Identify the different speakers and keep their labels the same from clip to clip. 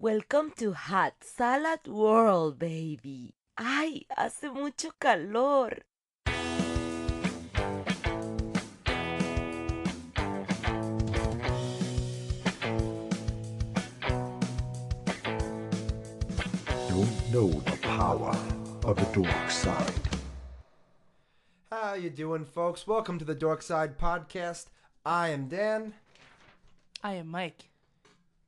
Speaker 1: Welcome to Hot Salad World, baby. Ay, hace mucho calor.
Speaker 2: Don't know the power of the dark side.
Speaker 3: How you doing, folks? Welcome to the Dork Side Podcast. I am Dan.
Speaker 4: I am Mike.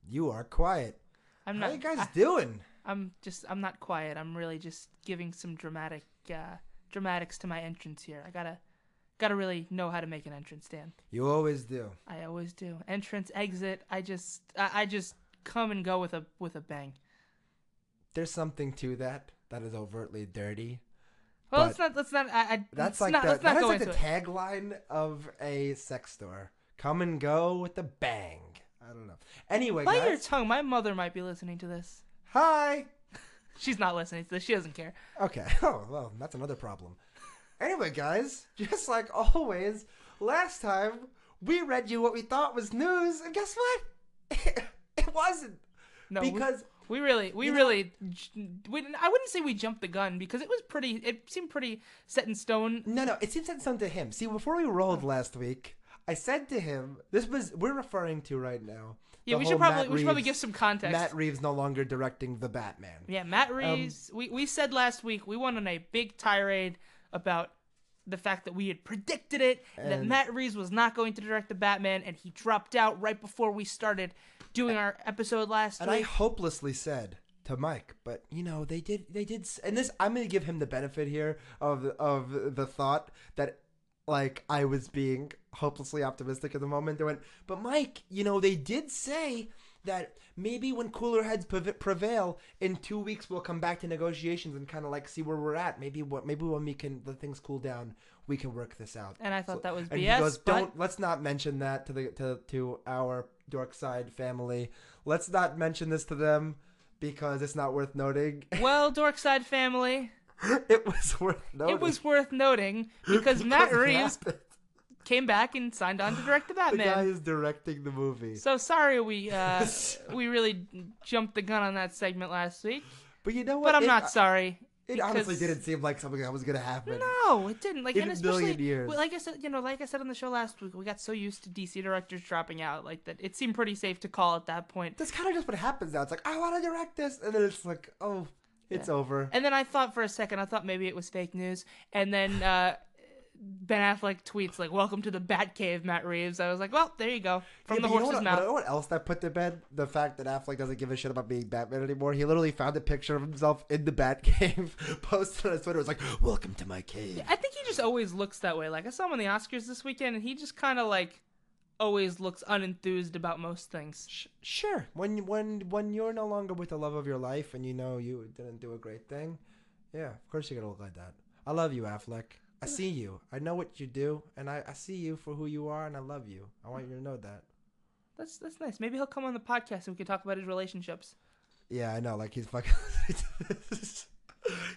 Speaker 3: You are quiet.
Speaker 4: I'm
Speaker 3: How
Speaker 4: not.
Speaker 3: you guys
Speaker 4: I,
Speaker 3: doing?
Speaker 4: I'm just. I'm not quiet. I'm really just giving some dramatic, uh, dramatics to my entrance here. I gotta, gotta really know how to make an entrance, Dan.
Speaker 3: You always do.
Speaker 4: I always do. Entrance, exit. I just, I, I just come and go with a with a bang.
Speaker 3: There's something to that that is overtly dirty.
Speaker 4: Well, let's not. Let's not. I, I,
Speaker 3: That's
Speaker 4: let's
Speaker 3: like
Speaker 4: not,
Speaker 3: the that is like the tagline of a sex store. Come and go with a bang. I don't know. Anyway,
Speaker 4: Bite your
Speaker 3: guys.
Speaker 4: tongue. My mother might be listening to this.
Speaker 3: Hi.
Speaker 4: She's not listening to this. She doesn't care.
Speaker 3: Okay. Oh, well, that's another problem. Anyway, guys, just like always, last time we read you what we thought was news, and guess what? it wasn't.
Speaker 4: No,
Speaker 3: because
Speaker 4: We really, we
Speaker 3: You know-
Speaker 4: really, we, I wouldn't say we jumped the gun because it was pretty. It seemed pretty set in stone.
Speaker 3: no, no, it seems in stone to him. See, before we rolled oh. last week, I said to him, "This was we're referring to right now."
Speaker 4: Yeah, we should probably
Speaker 3: Matt
Speaker 4: we should probably
Speaker 3: Reeves-
Speaker 4: give some context.
Speaker 3: Matt Reeves no longer directing the Batman.
Speaker 4: yeah, Matt um, Reeves. we we said last week we went on a big tirade about the fact that we had predicted it that
Speaker 3: And-
Speaker 4: Matt Reeves was not going to direct the Batman, and he dropped out right before we started doing our episode last
Speaker 3: And I hopelessly said to Mike, but you know they did they did, and this I'm gonna give him the benefit here of of the thought that like I was being hopelessly optimistic at the moment. They went, but Mike, you know they did say that maybe when cooler heads prevail in two weeks we'll come back to negotiations and kind of like see where we're at. Maybe what maybe when we can the things cool down we can work this out.
Speaker 4: And I thought that was
Speaker 3: and
Speaker 4: BS,
Speaker 3: He goes,
Speaker 4: but-
Speaker 3: Don't let's not mention that to the to to our dork side family. Let's not mention this to them because it's not worth noting.
Speaker 4: well, Dorkside family,
Speaker 3: it was worth noting.
Speaker 4: it was worth noting because Matt Reeves came back and signed on to direct the Batman.
Speaker 3: The guy is directing the movie.
Speaker 4: So sorry we uh, we really jumped the gun on that segment last week,
Speaker 3: but you know what?
Speaker 4: but I'm
Speaker 3: It-
Speaker 4: not sorry.
Speaker 3: It honestly didn't seem like something that was gonna happen.
Speaker 4: No, it didn't. Like,
Speaker 3: In
Speaker 4: and
Speaker 3: a
Speaker 4: especially
Speaker 3: million years.
Speaker 4: like I said, you know, like I said on the show last week, we got so used to DC directors dropping out, like that. It seemed pretty safe to call at that point.
Speaker 3: That's kind of just what happens now. It's like I want to direct this, and then it's like, oh, it's
Speaker 4: Yeah.
Speaker 3: over.
Speaker 4: And then I thought for a second, I thought maybe it was fake news, and then uh, Ben Affleck tweets like, "Welcome to the Batcave, Matt Reeves." I was like, "Well, there you go, from
Speaker 3: Yeah,
Speaker 4: the
Speaker 3: but you know
Speaker 4: horse's
Speaker 3: what,
Speaker 4: mouth."
Speaker 3: You know what else that put to bed? The fact that Affleck doesn't give a shit about being Batman anymore. He literally found a picture of himself in the Batcave, posted on his Twitter. It was like, "Welcome to my cave."
Speaker 4: I think he just always looks that way. Like I saw him on the Oscars this weekend, and he just kind of like always looks unenthused about most things.
Speaker 3: Sh- Sure. When when when you're no longer with the love of your life and you know you didn't do a great thing, yeah, of course you're gonna look like that. I love you, Affleck. I see you. I know what you do, and I, I see you for who you are, and I love you. I want you to know that.
Speaker 4: That's that's nice. Maybe he'll come on the podcast and we can talk about his relationships.
Speaker 3: Yeah, I know. Like he's fucking.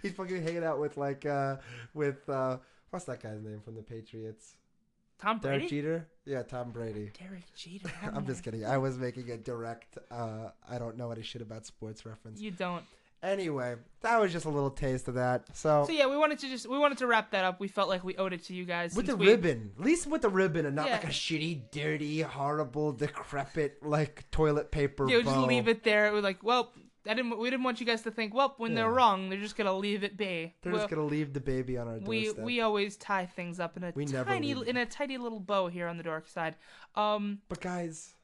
Speaker 3: he's fucking hanging out with like uh with uh what's that guy's name from the Patriots?
Speaker 4: Tom Brady.
Speaker 3: Derek Jeter. Yeah, Tom Brady.
Speaker 4: Derek Jeter.
Speaker 3: I'm just kidding. I was making a direct. uh I don't know any shit about sports reference.
Speaker 4: You don't.
Speaker 3: Anyway, that was just a little taste of that. So,
Speaker 4: So yeah, we wanted to just we wanted to wrap that up. We felt like we owed it to you guys.
Speaker 3: with the
Speaker 4: we-
Speaker 3: ribbon, at least with the ribbon, and not
Speaker 4: Yeah.
Speaker 3: like a shitty, dirty, horrible, decrepit like toilet paper.
Speaker 4: Yeah, just leave it there. It was like, well, I didn't. We didn't want you guys to think, well, when they're
Speaker 3: Yeah.
Speaker 4: wrong, they're just gonna leave it be.
Speaker 3: They're
Speaker 4: Well,
Speaker 3: just gonna leave the baby on our
Speaker 4: we
Speaker 3: doorstep.
Speaker 4: we always tie things up in a
Speaker 3: We never
Speaker 4: tiny
Speaker 3: leave.
Speaker 4: in a tiny little bow here on the dark side. Um,
Speaker 3: But guys,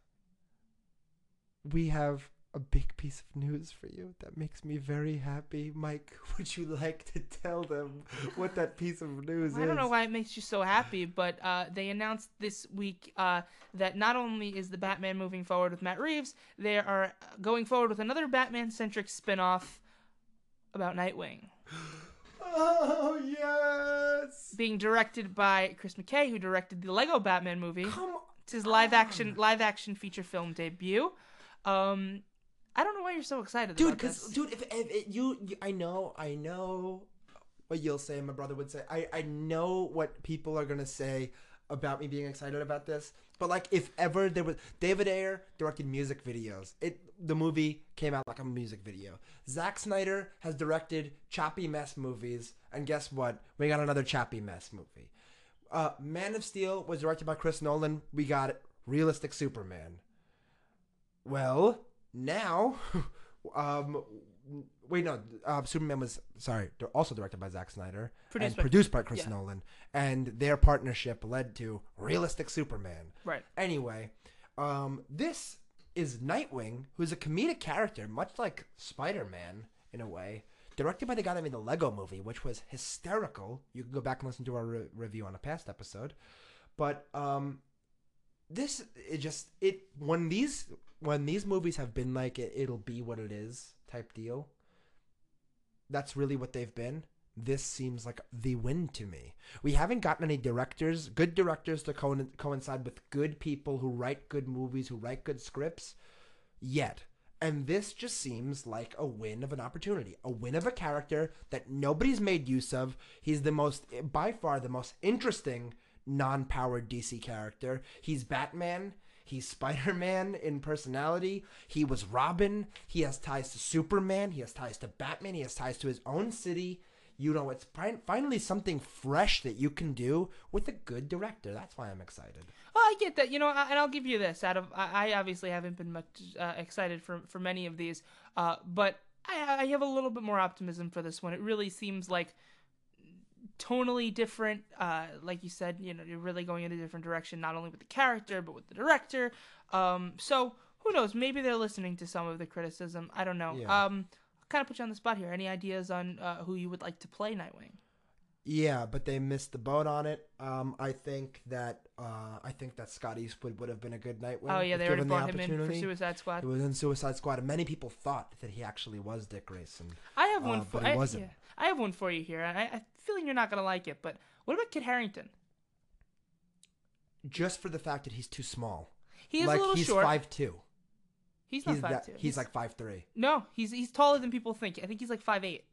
Speaker 3: we have a big piece of news for you that makes me very happy. Mike, would you like to tell them what that piece of news
Speaker 4: I
Speaker 3: is?
Speaker 4: I don't know why it makes you so happy, but uh, they announced this week uh, that not only is the Batman moving forward with Matt Reeves, they are going forward with another Batman-centric spin-off about Nightwing,
Speaker 3: Oh yes!
Speaker 4: being directed by Chris McKay, who directed the Lego Batman movie.
Speaker 3: Come on.
Speaker 4: It's his live-action live-action feature film debut. Um, I don't know why you're so excited
Speaker 3: dude because dude if, if, if you, you i know i know what you'll say my brother would say i i know what people are gonna say about me being excited about this. But like, if ever there was David Ayer directed music videos, it the movie came out like a music video. Zack Snyder has directed choppy mess movies, and guess what? We got another choppy mess movie. Uh, Man of Steel was directed by Chris Nolan. We got realistic Superman. Well, now, um, wait, no, uh, Superman was sorry, they're also directed by Zack Snyder
Speaker 4: Produced
Speaker 3: and
Speaker 4: by-
Speaker 3: produced by Chris
Speaker 4: yeah.
Speaker 3: Nolan, and their partnership led to realistic Superman.
Speaker 4: Right.
Speaker 3: Anyway, um, this is Nightwing, who's a comedic character, much like Spider Man in a way. Directed by the guy that made the Lego movie, which was hysterical. You can go back and listen to our re- review on a past episode. But um, this it just it when these when these movies have been like it, it'll be what it is type deal. That's really what they've been. This seems like the win to me. We haven't gotten any directors, good directors to co- coincide with good people who write good movies, who write good scripts yet. And this just seems like a win of an opportunity, a win of a character that nobody's made use of. He's the most, by far, the most interesting non powered DC character. He's Batman. He's Spider Man in personality. He was Robin. He has ties to Superman. He has ties to Batman. He has ties to his own city. You know, it's finally something fresh that you can do with a good director. That's why I'm excited.
Speaker 4: Oh, I get that. You know, and I'll give you this. Out of I, I obviously haven't been much uh, excited for for many of these, uh, but I, I have a little bit more optimism for this one. It really seems like tonally different. Uh, like you said, you know, you're really going in a different direction, not only with the character but with the director. Um, so who knows? Maybe they're listening to some of the criticism. I don't know.
Speaker 3: Yeah.
Speaker 4: Um, kind of put you on the spot here. Any ideas on uh, who you would like to play Nightwing?
Speaker 3: Yeah, but they missed the boat on it. Um, I think that uh, I think that Scott Eastwood would have been a good Nightwing.
Speaker 4: Oh yeah, they already
Speaker 3: the
Speaker 4: brought him in for. Suicide Squad.
Speaker 3: He was in Suicide Squad, and many people thought that he actually was Dick Grayson.
Speaker 4: I have one
Speaker 3: Uh,
Speaker 4: for
Speaker 3: but he
Speaker 4: I,
Speaker 3: wasn't.
Speaker 4: yeah, I have one for you here. and I, I feeling you're not gonna like it, but what about Kit Harington?
Speaker 3: Just for the fact that he's too small.
Speaker 4: He is
Speaker 3: like
Speaker 4: a little
Speaker 3: he's
Speaker 4: short.
Speaker 3: five two.
Speaker 4: he's not
Speaker 3: He's
Speaker 4: five
Speaker 3: that,
Speaker 4: two.
Speaker 3: he's like five three.
Speaker 4: no, he's he's taller than people think. I think he's like five eight.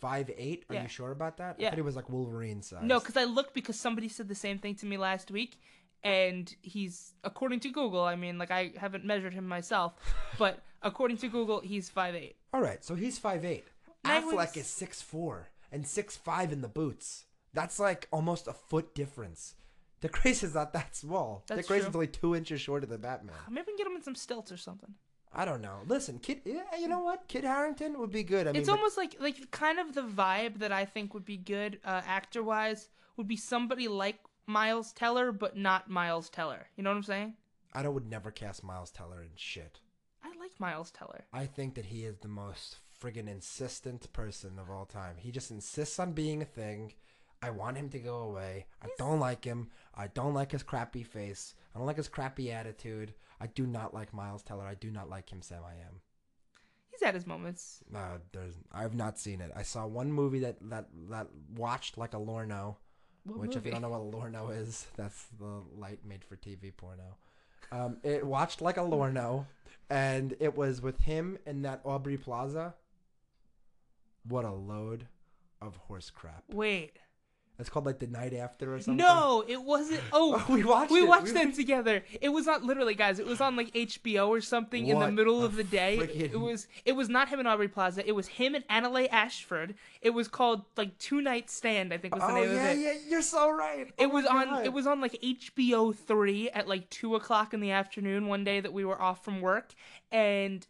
Speaker 3: Five eight? Are
Speaker 4: Yeah.
Speaker 3: you sure about that?
Speaker 4: Yeah.
Speaker 3: I thought he was like Wolverine size.
Speaker 4: No, because I looked because somebody said the same thing to me last week, and he's according to Google. I mean, like I haven't measured him myself, but according to Google, he's five eight.
Speaker 3: All right, so he's five eight.
Speaker 4: Nightwing's-
Speaker 3: Affleck is six four and six five in the boots. That's like almost a foot difference. Dick Grayson's not that small.
Speaker 4: That's
Speaker 3: Dick Grayson's
Speaker 4: true.
Speaker 3: only two inches shorter than Batman.
Speaker 4: Maybe we can get him in some stilts or something.
Speaker 3: I don't know. Listen, Kid. Yeah, you know what? Kit Harington would be good. I mean,
Speaker 4: it's almost like like kind of the vibe that I think would be good uh, actor wise would be somebody like Miles Teller, but not Miles Teller. You know what I'm saying?
Speaker 3: I don't would never cast Miles Teller in shit.
Speaker 4: I like Miles Teller.
Speaker 3: I think that he is the most friggin' insistent person of all time. He just insists on being a thing. I want him to go away. I don't like him. I don't like his crappy face. I don't like his crappy attitude. I do not like Miles Teller. I do not like him Sam I am.
Speaker 4: He's had his moments.
Speaker 3: Uh, there's I've not seen it. I saw one movie that that that watched like a Lorno,
Speaker 4: What
Speaker 3: which if you don't know what a Lorno is, that's the light made for TV porno. Um, it watched like a Lorno, and it was with him in that Aubrey Plaza. What a load of horse crap!
Speaker 4: Wait.
Speaker 3: It's called like the night after or something.
Speaker 4: No, it wasn't. Oh,
Speaker 3: we watched.
Speaker 4: we
Speaker 3: it.
Speaker 4: watched
Speaker 3: We-
Speaker 4: them together. It was not literally, guys. It was on like HBO or something in the middle of the day.
Speaker 3: friggin-
Speaker 4: It was. It was not him and Aubrey Plaza. It was him and Annaleigh Ashford. It was called like Two Night Stand. I think was the
Speaker 3: Oh
Speaker 4: name
Speaker 3: yeah,
Speaker 4: of it.
Speaker 3: yeah, yeah, you're so right.
Speaker 4: It
Speaker 3: Oh
Speaker 4: was on.
Speaker 3: God.
Speaker 4: It was on like HBO three at like two o'clock in the afternoon one day that we were off from work, and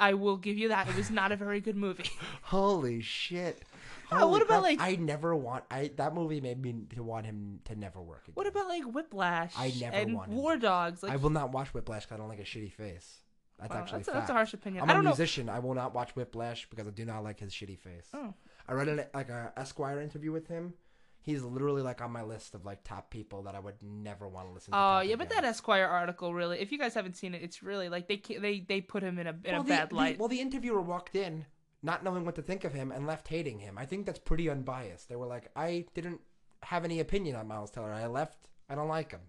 Speaker 4: I will give you that it was not a very good movie.
Speaker 3: Holy shit.
Speaker 4: Yeah, what about,
Speaker 3: crap.
Speaker 4: like-
Speaker 3: I never want I that movie made me to want him to never work again.
Speaker 4: what about like Whiplash?
Speaker 3: I never
Speaker 4: and
Speaker 3: wanted
Speaker 4: War Dogs. Like,
Speaker 3: I will not watch Whiplash because I don't like a shitty face. That's
Speaker 4: Wow,
Speaker 3: actually
Speaker 4: that's, a- that's a harsh opinion.
Speaker 3: I'm
Speaker 4: I
Speaker 3: a
Speaker 4: don't know.
Speaker 3: musician. I will not watch Whiplash because I do not like his shitty face.
Speaker 4: Oh.
Speaker 3: I read an, like a Esquire interview with him. He's literally like on my list of like top people that I would never want to listen to.
Speaker 4: Oh yeah, but
Speaker 3: again.
Speaker 4: that Esquire article really. If you guys haven't seen it, it's really like they they they put him in a in
Speaker 3: well,
Speaker 4: a
Speaker 3: the-
Speaker 4: bad
Speaker 3: the-
Speaker 4: light.
Speaker 3: well, the interviewer walked in not knowing what to think of him and left hating him. I think that's pretty unbiased. They were like, I didn't have any opinion on Miles Teller. I left. I don't like him.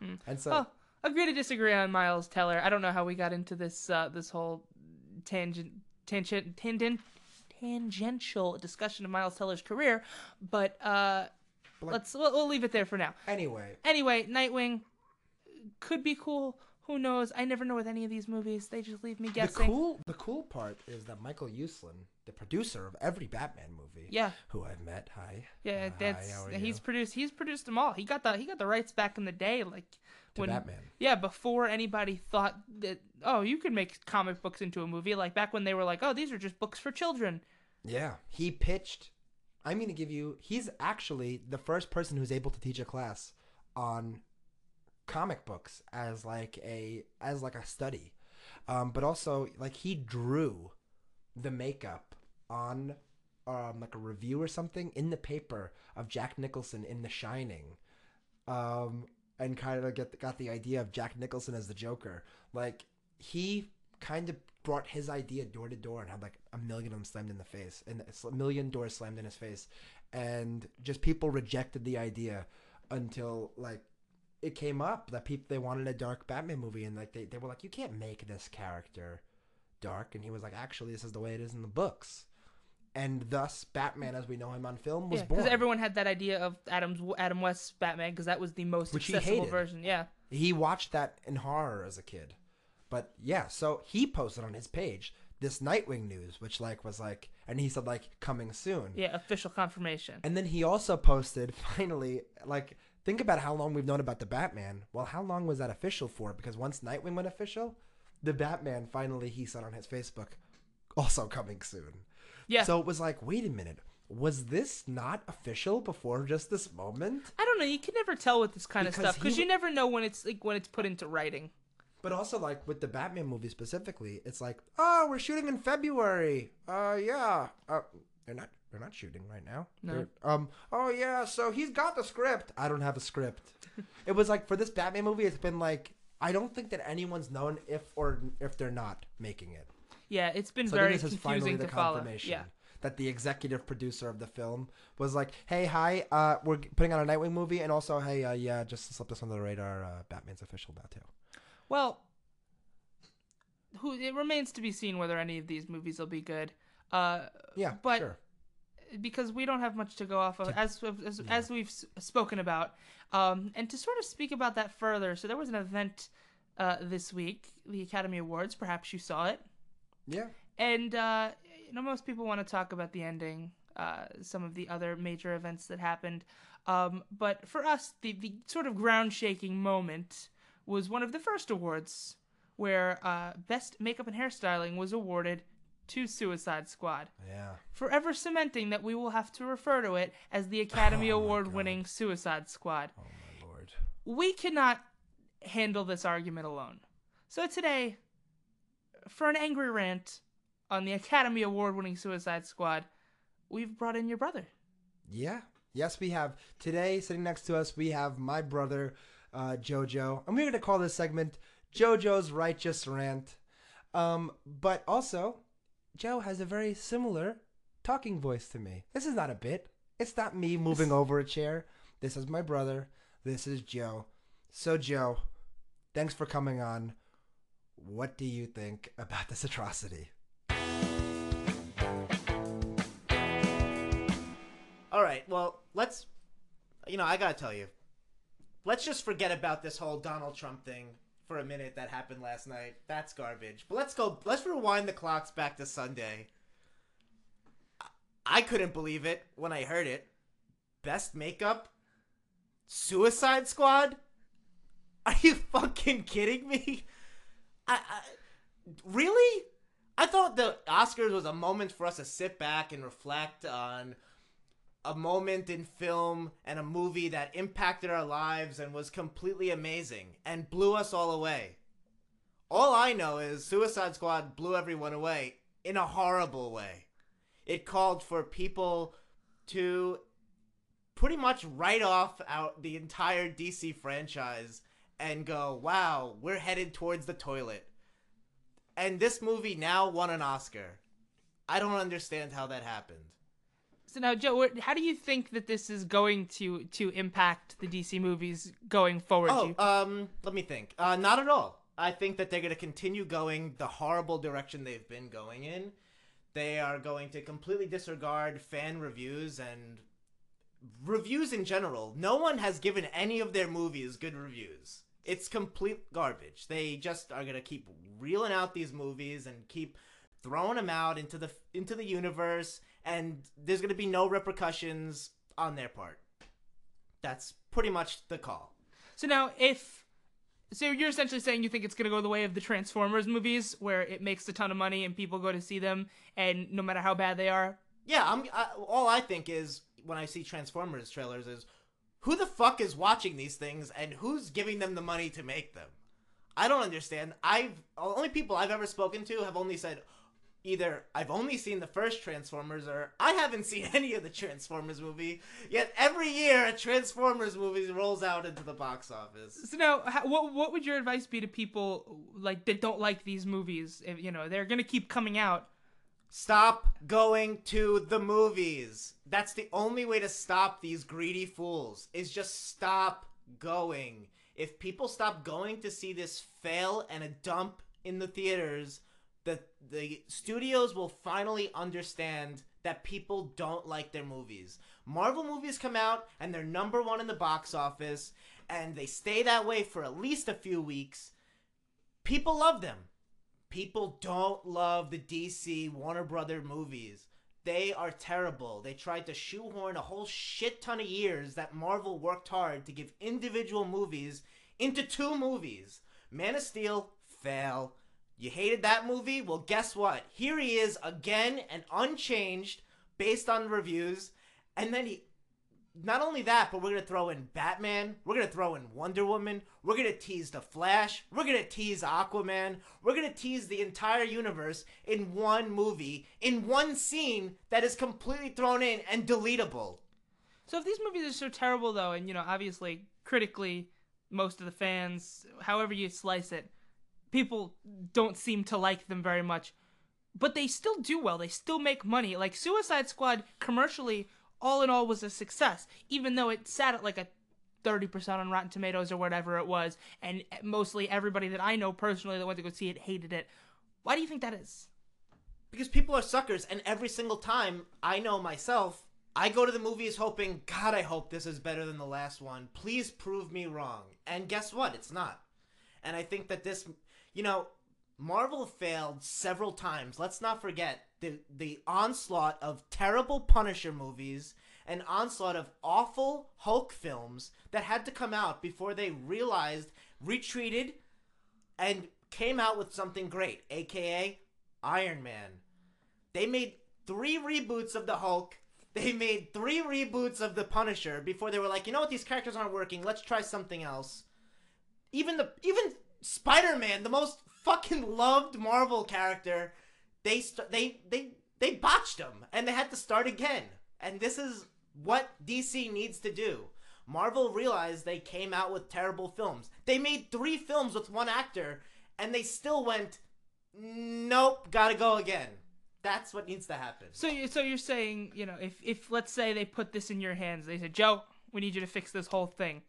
Speaker 4: Hmm.
Speaker 3: And so
Speaker 4: oh, agree to disagree on Miles Teller. I don't know how we got into this uh, this whole tangent tangent tangent tangential discussion of Miles Teller's career, but uh, Let's we'll, we'll leave it there for now.
Speaker 3: anyway.
Speaker 4: Anyway, Nightwing could be cool. Who knows? I never know with any of these movies. They just leave me guessing.
Speaker 3: The cool, the cool part is that Michael Uslan, the producer of every Batman movie,
Speaker 4: Yeah,
Speaker 3: who I've met, hi,
Speaker 4: yeah.
Speaker 3: Uh,
Speaker 4: That's
Speaker 3: hi,
Speaker 4: he's produced. He's produced them all. He got the he got the rights back in the day, like
Speaker 3: to
Speaker 4: when
Speaker 3: Batman.
Speaker 4: yeah, before anybody thought that oh you could make comic books into a movie. Like back when they were like oh these are just books for children.
Speaker 3: Yeah, he pitched. I'm going to give you. He's actually the first person who's able to teach a class on comic books as like a as like a study, um, but also like he drew the makeup on um, like a review or something in the paper of Jack Nicholson in The Shining, um, and kind of get got the idea of Jack Nicholson as the Joker. Like he kind of brought his idea door to door and had like a million of them slammed in the face and a million doors slammed in his face and just people rejected the idea until like it came up that people they wanted a dark batman movie and like they, they were like you can't make this character dark and he was like actually this is the way it is in the books and thus batman as we know him on film was
Speaker 4: Yeah,
Speaker 3: born
Speaker 4: because everyone had that idea of Adam's Adam West's Batman because that was the most
Speaker 3: Which he
Speaker 4: accessible
Speaker 3: hated.
Speaker 4: version. Yeah.
Speaker 3: he watched that in horror as a kid but yeah so he posted on his page this nightwing news which like was like and he said like coming soon
Speaker 4: Yeah, official confirmation.
Speaker 3: and then he also posted finally like think about how long we've known about the batman well how long was that official for because once nightwing went official the batman finally he said on his facebook also coming soon
Speaker 4: Yeah.
Speaker 3: so it was like wait a minute was this not official before just this moment
Speaker 4: I don't know. You can never tell with this kind of stuff because you never know when it's like when it's put into writing.
Speaker 3: But also, like with the Batman movie specifically, it's like, oh, we're shooting in February. Uh, yeah. Uh, they're not. They're not shooting right now.
Speaker 4: No.
Speaker 3: They're- Um. Oh yeah. So he's got the script. I don't have a script. it was like for this Batman movie, it's been like I don't think that anyone's known if or if they're not making it.
Speaker 4: Yeah, it's been
Speaker 3: So
Speaker 4: very
Speaker 3: think this is finally
Speaker 4: confusing
Speaker 3: the
Speaker 4: to follow.
Speaker 3: confirmation
Speaker 4: Yeah.
Speaker 3: that the executive producer of the film was like, "Hey, hi, uh, we're putting on a Nightwing movie, and also, hey, uh, yeah, just slip this under the radar, uh, Batman's official now too."
Speaker 4: Well, who it remains to be seen whether any of these movies will be good. Uh,
Speaker 3: Yeah,
Speaker 4: But-
Speaker 3: sure.
Speaker 4: Because we don't have much to go off of, as as, as we've spoken about, um, and to sort of speak about that further. So there was an event uh, this week, the Academy Awards. Perhaps you saw it.
Speaker 3: Yeah.
Speaker 4: And uh, you know, most people want to talk about the ending, uh, some of the other major events that happened. Um, but for us, the the sort of ground shaking moment was one of the first awards, where uh, best makeup and hairstyling was awarded to Suicide Squad,
Speaker 3: Yeah.
Speaker 4: forever cementing that we will have to refer to it as the Academy
Speaker 3: Oh
Speaker 4: Award-winning Suicide Squad.
Speaker 3: Oh my lord.
Speaker 4: We cannot handle this argument alone. So today, for an angry rant on the Academy Award winning Suicide Squad, we've brought in your brother.
Speaker 3: Yeah. Yes, we have. Today, sitting next to us, we have my brother, uh, JoJo. And we're going to call this segment JoJo's Righteous Rant. Um, but also, Joe has a very similar talking voice to me. This is not a bit. It's not me moving over a chair. This is my brother. This is Joe. So, Joe, thanks for coming on. What do you think about this atrocity?
Speaker 5: All right, well, let's. You know, I gotta tell you. Let's just forget about this whole Donald Trump thing for a minute that happened last night. That's garbage. But let's go. Let's rewind the clocks back to Sunday. I- couldn't believe it when I heard it. Best makeup? Suicide Squad? Are you fucking kidding me? I, I really? I thought the Oscars was a moment for us to sit back and reflect on a moment in film and a movie that impacted our lives and was completely amazing and blew us all away. All I know is Suicide Squad blew everyone away in a horrible way. It called for people to pretty much write off out the entire DC franchise and go, "Wow, we're headed towards the toilet." And this movie now won an Oscar. I don't understand how that happened.
Speaker 4: So now, Joe, how do you think that this is going to to impact the DC movies going forward?
Speaker 5: Oh,
Speaker 4: you-
Speaker 5: um, let me think. Uh, not at all. I think that they're going to continue going the horrible direction they've been going in. They are going to completely disregard fan reviews and reviews in general. No one has given any of their movies good reviews. It's complete garbage. They just are gonna keep reeling out these movies and keep throwing them out into the into the universe, and there's gonna be no repercussions on their part. That's pretty much the call.
Speaker 4: So now, if so, you're essentially saying you think it's gonna go the way of the Transformers movies, where it makes a ton of money and people go to see them, and no matter how bad they are,
Speaker 5: Yeah, I'm. I, all I think is when I see Transformers trailers is, who the fuck is watching these things and who's giving them the money to make them? I don't understand. I've only people I've ever spoken to have only said either I've only seen the first Transformers or I haven't seen any of the Transformers movie. Yet every year a Transformers movie rolls out into the box office.
Speaker 4: So now, how, what what would your advice be to people like that don't like these movies? If, you know, they're gonna keep coming out.
Speaker 5: Stop going to the movies. That's the only way to stop these greedy fools. Is just stop going. If people stop going to see this fail and a dump in the theaters, the the studios will finally understand that people don't like their movies. Marvel movies come out and they're number 1 in the box office and they stay that way for at least a few weeks. People love them people don't love the DC Warner Brother movies. They are terrible. They tried to shoehorn a whole shit ton of years that Marvel worked hard to give individual movies into two movies. Man of Steel, fail. You hated that movie? Well, guess what? Here he is again and unchanged based on reviews. And then he not only that, but we're gonna throw in Batman. We're gonna throw in Wonder Woman. We're gonna tease the Flash. We're gonna tease Aquaman. We're gonna tease the entire universe in one movie, in one scene that is completely thrown in and deletable.
Speaker 4: So if these movies are so terrible, though, and you know, obviously critically, most of the fans, however you slice it, people don't seem to like them very much. But they still do well. They still make money. Like Suicide Squad commercially all in all was a success, even though it sat at like a 30% on Rotten Tomatoes or whatever it was, and mostly everybody that I know personally that went to go see it hated it. Why do you think that is?
Speaker 5: Because people are suckers, and every single time I know myself, I go to the movies hoping, God, I hope this is better than the last one. Please prove me wrong. And guess what? It's not. And I think that this, you know, Marvel failed several times. Let's not forget the the onslaught of terrible Punisher movies, an onslaught of awful Hulk films that had to come out before they realized, retreated, and came out with something great, aka Iron Man. They made three reboots of the Hulk. They made three reboots of the Punisher before they were like, you know what, these characters aren't working. Let's try something else. Even the even Spider-Man, the most fucking loved Marvel character, they st- they they they botched him and they had to start again. And this is what DC needs to do. Marvel realized they came out with terrible films. They made 3 films with one actor and they still went nope, got to go again. That's what needs to happen.
Speaker 4: So, you, so you're saying, you know, if if let's say they put this in your hands, they said, Joe, we need you to fix this whole thing.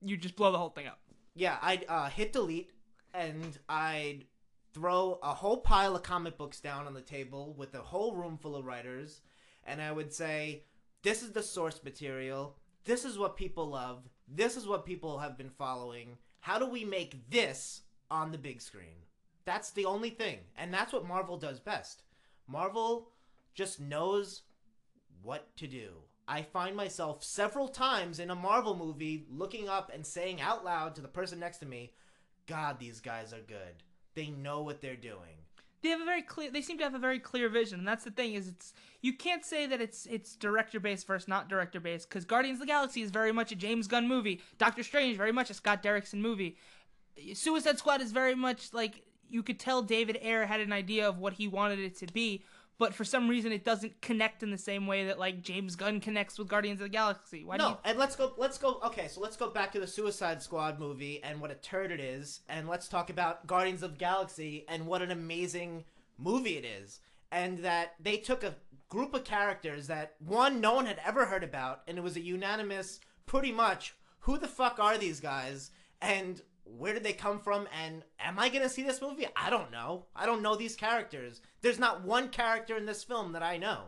Speaker 4: You just blow the whole thing up.
Speaker 5: Yeah, I'd uh, hit delete and I'd throw a whole pile of comic books down on the table with a whole room full of writers, and I would say, This is the source material. This is what people love. This is what people have been following. How do we make this on the big screen? That's the only thing. And that's what Marvel does best. Marvel just knows what to do. I find myself several times in a Marvel movie looking up and saying out loud to the person next to me, God, these guys are good. They know what they're doing.
Speaker 4: They have a very clear. They seem to have a very clear vision, and that's the thing. Is it's you can't say that it's it's director based versus not director based because Guardians of the Galaxy is very much a James Gunn movie. Doctor Strange very much a Scott Derrickson movie. Suicide Squad is very much like you could tell David Ayer had an idea of what he wanted it to be, but for some reason it doesn't connect in the same way that like James Gunn connects with Guardians of the Galaxy. Why do
Speaker 5: no,
Speaker 4: you
Speaker 5: and let's go. Let's go. Okay, so let's go back to the Suicide Squad movie and what a turd it is, and let's talk about Guardians of the Galaxy and what an amazing movie it is, and that they took a group of characters that one no one had ever heard about, and it was a unanimous, pretty much, who the fuck are these guys, and where did they come from and am i gonna see this movie i don't know i don't know these characters there's not one character in this film that i know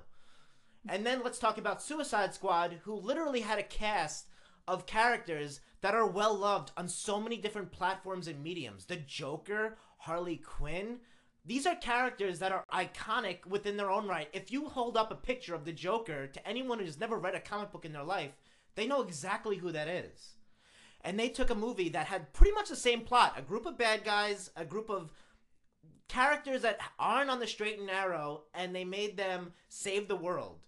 Speaker 5: And then let's talk about Suicide Squad, who literally had a cast of characters that are well loved on so many different platforms and mediums. The Joker, Harley Quinn. These are characters that are iconic within their own right. If you hold up a picture of the Joker to anyone who's never read a comic book in their life, they know exactly who that is. And they took a movie that had pretty much the same plot a group of bad guys, a group of characters that aren't on the straight and narrow, and they made them save the world.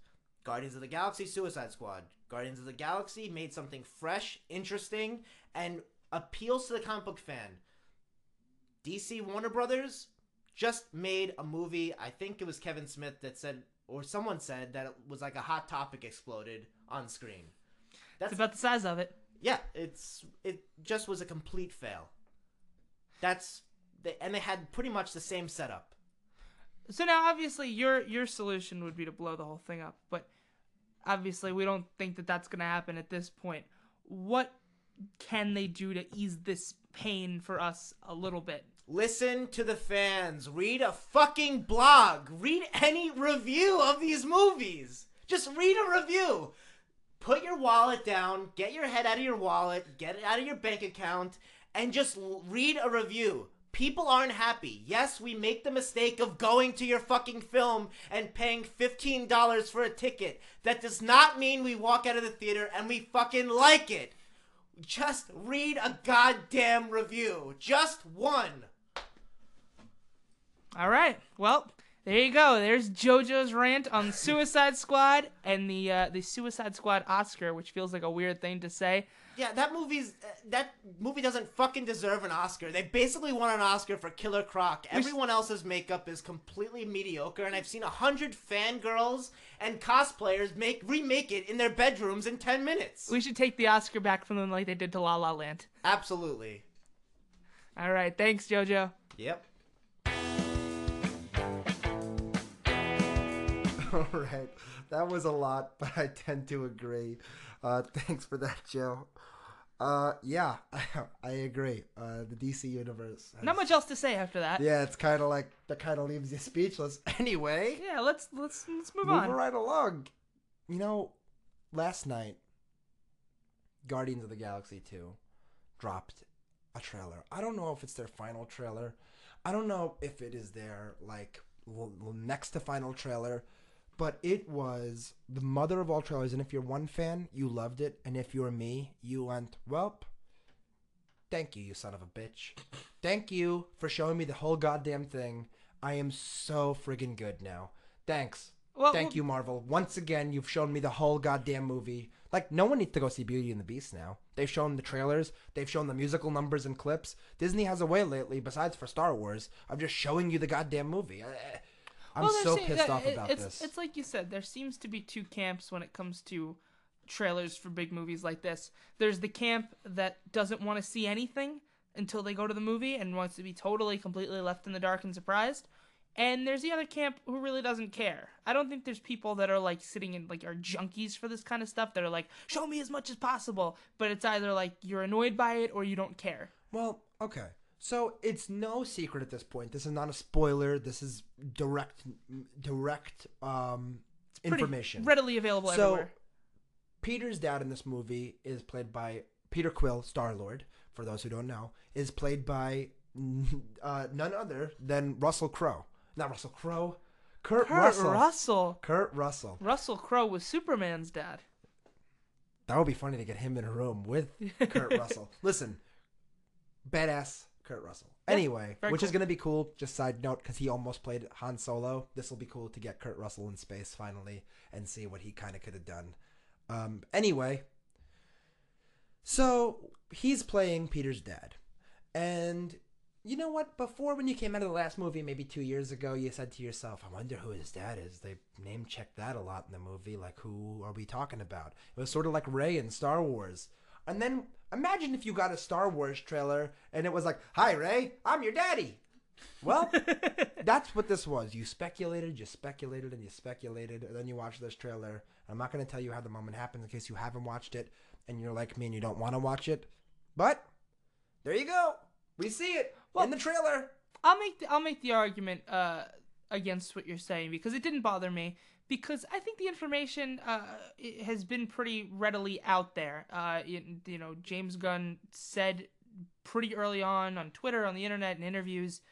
Speaker 5: Guardians of the Galaxy, Suicide Squad. Guardians of the Galaxy made something fresh, interesting, and appeals to the comic book fan. DC Warner Brothers just made a movie. I think it was Kevin Smith that said, or someone said, that it was like a hot topic exploded on screen. That's
Speaker 4: It's about the size of it.
Speaker 5: Yeah, it's it just was a complete fail. That's they, and they had pretty much the same setup.
Speaker 4: So now, obviously, your your solution would be to blow the whole thing up, but obviously, we don't think that that's going to happen at this point. What can they do to ease this pain for us a little bit?
Speaker 5: Listen to the fans. Read a fucking blog. Read any review of these movies. Just read a review. Put your wallet down, get your head out of your wallet, get it out of your bank account, and just read a review. People aren't happy. Yes, we make the mistake of going to your fucking film and paying $15 for a ticket. That does not mean we walk out of the theater and we fucking like it. Just read a goddamn review. Just one.
Speaker 4: All right. Well, there you go. There's JoJo's rant on Suicide Squad and the uh, the Suicide Squad Oscar, which feels like a weird thing to say.
Speaker 5: Yeah, that movie's uh, that movie doesn't fucking deserve an Oscar. They basically won an Oscar for Killer Croc. Everyone else's makeup is completely mediocre, and I've seen a hundred fangirls and cosplayers make remake it in their bedrooms in ten minutes.
Speaker 4: We should take the Oscar back from them like they did to La La Land.
Speaker 5: Absolutely.
Speaker 4: All right. Thanks, JoJo.
Speaker 5: Yep.
Speaker 3: All right, that was a lot, but I tend to agree. Uh, thanks for that, Joe. Uh, yeah, I agree. Uh, the DC universe. has-
Speaker 4: Not much else to say after that.
Speaker 3: Yeah, it's kind of like that. Kind of leaves you speechless. Anyway,
Speaker 4: Yeah, let's let's let's move
Speaker 3: moving
Speaker 4: on.
Speaker 3: right along. You know, last night, Guardians of the Galaxy two dropped a trailer. I don't know if it's their final trailer. I don't know if it is their like next to final trailer, but it was the mother of all trailers. And if you're one fan, you loved it, and if you're me, you went, "Welp, thank you, you son of a bitch. Thank you for showing me the whole goddamn thing. I am so friggin' good now. Thanks."
Speaker 4: Well,
Speaker 3: Thank
Speaker 4: well-
Speaker 3: you, Marvel. Once again, you've shown me the whole goddamn movie. Like, no one needs to go see Beauty and the Beast now. They've shown the trailers, they've shown the musical numbers and clips. Disney has a way lately, besides for Star Wars, of just showing you the goddamn movie. Uh, I'm
Speaker 4: Well,
Speaker 3: so
Speaker 4: se-
Speaker 3: pissed
Speaker 4: that-
Speaker 3: off
Speaker 4: it-
Speaker 3: about
Speaker 4: it's,
Speaker 3: this.
Speaker 4: It's like you said, there seems to be two camps when it comes to trailers for big movies like this. There's the camp that doesn't want to see anything until they go to the movie and wants to be totally, completely left in the dark and surprised. And there's the other camp who really doesn't care. I don't think there's people that are like sitting in like are junkies for this kind of stuff that are like, show me as much as possible. But it's either like you're annoyed by it or you don't care.
Speaker 3: Well, okay. So it's no secret at this point. This is not a spoiler. This is direct, direct um, information.
Speaker 4: readily available
Speaker 3: So,
Speaker 4: everywhere.
Speaker 3: Peter's dad in this movie is played by Peter Quill, Star Lord. For those who don't know, is played by uh, none other than Russell Crowe. Not Russell Crowe, Kurt,
Speaker 4: Kurt
Speaker 3: Russell.
Speaker 4: Russell.
Speaker 3: Kurt Russell.
Speaker 4: Russell Crowe was Superman's dad.
Speaker 3: That would be funny to get him in a room with Kurt Russell. Listen, badass Kurt Russell. Anyway,
Speaker 4: very
Speaker 3: which is going to be cool. Just side note, because he almost played Han Solo. This will be cool to get Kurt Russell in space finally and see what he kind of could have done. Um, anyway, so he's playing Peter's dad, and you know what? Before, when you came out of the last movie, maybe two years ago, you said to yourself, "I wonder who his dad is." They name checked that a lot in the movie. Like, who are we talking about? It was sort of like Rey in Star Wars. And then imagine if you got a Star Wars trailer and it was like, "Hi, Rey, I'm your daddy." Well, that's what this was. You speculated, you speculated, and you speculated, and then you watch this trailer. I'm not going to tell you how the moment happens in case you haven't watched it and you're like me and you don't want to watch it. But there you go. We see it in the trailer.
Speaker 4: I'll make the, I'll make the argument. Uh, against what you're saying because it didn't bother me because I think the information uh, has been pretty readily out there. Uh, you, you know, James Gunn said pretty early on on Twitter, on the internet, in interviews,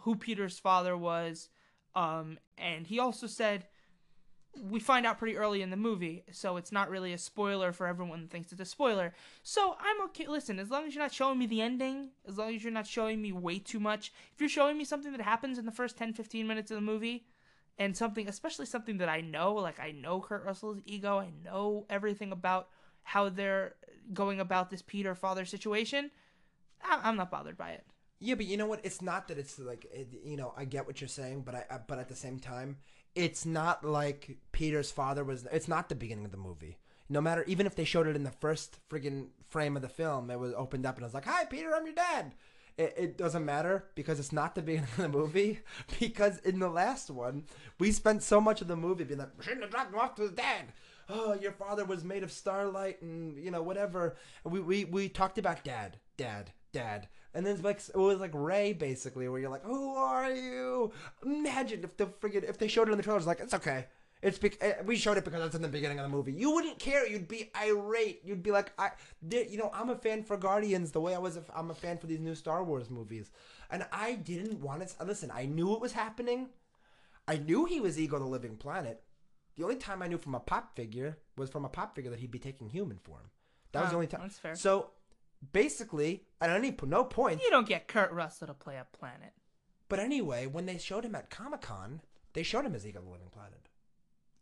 Speaker 4: who Peter's father was, um, and he also said we find out pretty early in the movie, so it's not really a spoiler for everyone thinks it's a spoiler. So I'm okay. Listen, as long as you're not showing me the ending, as long as you're not showing me way too much, if you're showing me something that happens in the first 10, 15 minutes of the movie, and something, especially something that I know, like I know Kurt Russell's ego, I know everything about how they're going about this Peter father situation, I'm not bothered by it.
Speaker 3: Yeah, but you know what? It's not that it's like it, you know. I get what you're saying, but I but at the same time, it's not like Peter's father was. It's not the beginning of the movie. No matter, even if they showed it in the first friggin' frame of the film, it was opened up and I was like, "Hi, Peter, I'm your dad." It, it doesn't matter because it's not the beginning of the movie. Because in the last one, we spent so much of the movie being like, "We shouldn't have dropped him off to his dad." Oh, your father was made of starlight and you know whatever. We we we talked about dad, dad, dad. And then it's like it was like Rey basically, where you're like, "Who are you?" Imagine if the friggin' if they showed it in the trailer, it's like it's okay. It's bec- eh, we showed it because it's in the beginning of the movie. You wouldn't care. You'd be irate. You'd be like, I, you know, I'm a fan for Guardians the way I was. I'm a fan for these new Star Wars movies, and I didn't want to listen. I knew it was happening. I knew he was Ego the Living Planet. The only time I knew from a pop figure was from a pop figure that he'd be taking human form. That was
Speaker 4: Ah,
Speaker 3: the only time.
Speaker 4: that's fair.
Speaker 3: So basically, at any no point.
Speaker 4: You don't get Kurt Russell to play a planet.
Speaker 3: But anyway, when they showed him at Comic Con, they showed him as Ego the Living Planet.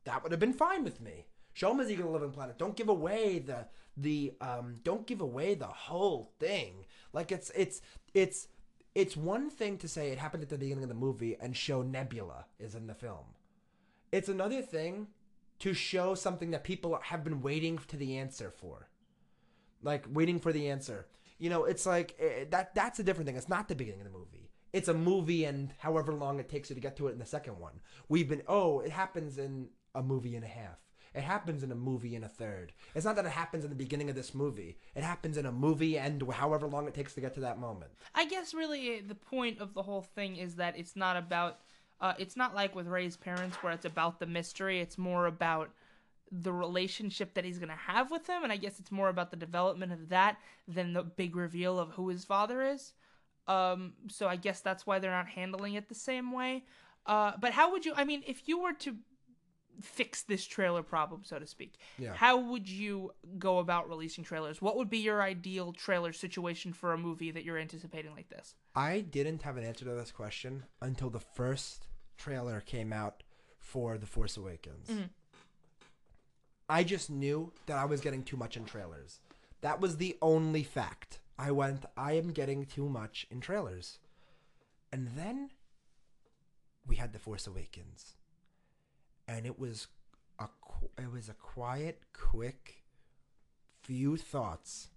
Speaker 3: That would have been fine with me. Show him as Ego the Living Planet. Don't give away the the um. Don't give away the whole thing. Like it's it's it's it's one thing to say it happened at the beginning of the movie and show Nebula is in the film. It's another thing to show something that people have been waiting to the answer for like waiting for the answer. You know, it's like eh, that. That's a different thing. It's not the beginning of the movie. It's a movie, and however long it takes you to get to it in the second one. We've been. Oh, it happens in a movie and a half. It happens in a movie and a third. It's not that it happens in the beginning of this movie. It happens in a movie and however long it takes to get to that moment.
Speaker 4: I guess really the point of the whole thing is that it's not about. Uh, it's not like with Rey's parents where it's about the mystery. It's more about the relationship that he's gonna have with him, and I guess it's more about the development of that than the big reveal of who his father is. Um, so I guess that's why they're not handling it the same way. Uh, but how would you? I mean, if you were to fix this trailer problem, so to speak,
Speaker 3: Yeah.
Speaker 4: how would you go about releasing trailers? What would be your ideal trailer situation for a movie that you're anticipating like this?
Speaker 3: I didn't have an answer to this question until the first trailer came out for The Force Awakens. I just knew that I was getting too much in trailers. That was the only fact. I went, I am getting too much in trailers. And then we had The Force Awakens. And it was a it was a quiet, quick few thoughts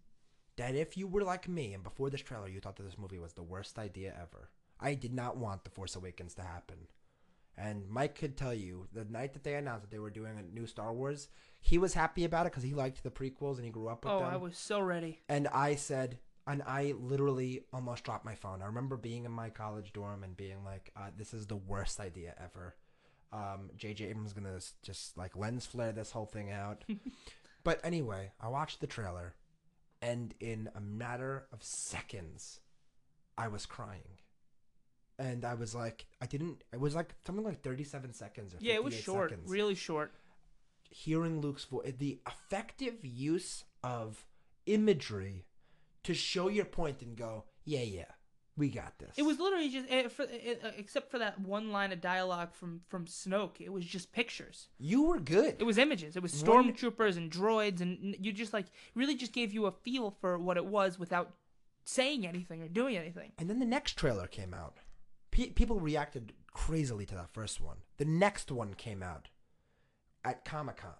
Speaker 3: that if you were like me and before this trailer you thought that this movie was the worst idea ever. I did not want The Force Awakens to happen. And Mike could tell you the night that they announced that they were doing a new Star Wars, he was happy about it because he liked the prequels and he grew up with
Speaker 4: Oh,
Speaker 3: them.
Speaker 4: Oh, I was so ready.
Speaker 3: And I said, and I literally almost dropped my phone. I remember being in my college dorm and being like, uh, "This is the worst idea ever." Um, J.J. Abrams gonna just like lens flare this whole thing out. but anyway, I watched the trailer, and in a matter of seconds, I was crying. And I was like, I didn't. It was like something like thirty-seven seconds or
Speaker 4: Yeah, it was short,
Speaker 3: seconds
Speaker 4: really short.
Speaker 3: hearing Luke's voice, the effective use of imagery to show your point and go, yeah, yeah, we got this.
Speaker 4: It was literally just, eh, for, eh, eh, except for that one line of dialogue from from Snoke, it was just pictures.
Speaker 3: you were good.
Speaker 4: It was images. It was stormtroopers and droids, and you just like really just gave you a feel for what it was without saying anything or doing anything.
Speaker 3: and then the next trailer came out. Pe- people reacted crazily to that first one. The next one came out at Comic Con.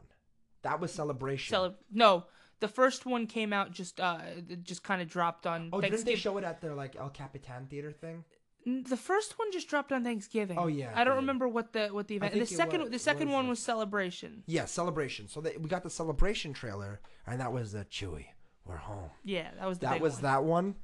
Speaker 3: That was Celebration.
Speaker 4: Cele- no, the first one came out just uh just kind of dropped on
Speaker 3: oh, didn't they show it at their like El Capitan theater thing?
Speaker 4: The first one just dropped on Thanksgiving.
Speaker 3: Oh, yeah,
Speaker 4: I don't remember what the what the event. The second
Speaker 3: was-
Speaker 4: the second one was Celebration.
Speaker 3: Yeah, Celebration. So they, we got the Celebration trailer, and that was the Chewie. We're home.
Speaker 4: Yeah, that was the
Speaker 3: That was
Speaker 4: one.
Speaker 3: that one.